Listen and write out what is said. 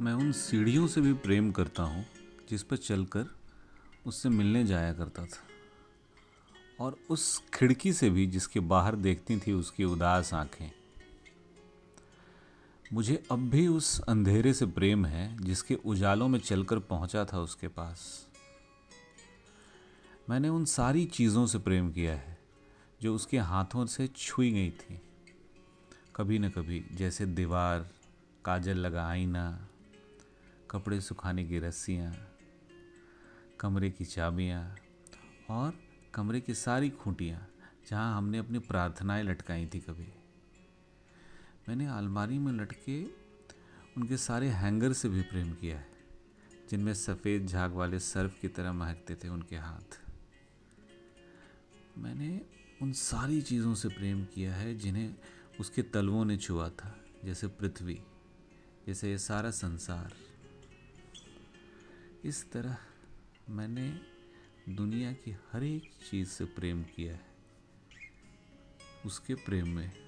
मैं उन सीढ़ियों से भी प्रेम करता हूँ, जिस पर चलकर उससे मिलने जाया करता था। और उस खिड़की से भी जिसके बाहर देखती थी उसकी उदास आँखें। मुझे अब भी उस अंधेरे से प्रेम है, जिसके उजालों में चलकर पहुँचा था उसके पास। मैंने उन सारी चीज़ों से प्रेम किया है, जो उसके हाथों से छुई गई थी। कभी न कभी, जैसे दीवार, काजल लगा आईना कपड़े सुखाने की रस्सियाँ, कमरे की चाबियाँ और कमरे की सारी खूंटियाँ जहाँ हमने अपनी प्रार्थनाएँ लटकाई थी कभी। मैंने अलमारी में लटके उनके सारे हैंगर से भी प्रेम किया है, जिनमें सफ़ेद झाग वाले सर्फ की तरह महकते थे उनके हाथ। मैंने उन सारी चीज़ों से प्रेम किया है जिन्हें उसके तलवों ने छुआ था, जैसे पृथ्वी, जैसे ये सारा संसार। इस तरह मैंने दुनिया की हर एक चीज़ से प्रेम किया है। उसके प्रेम में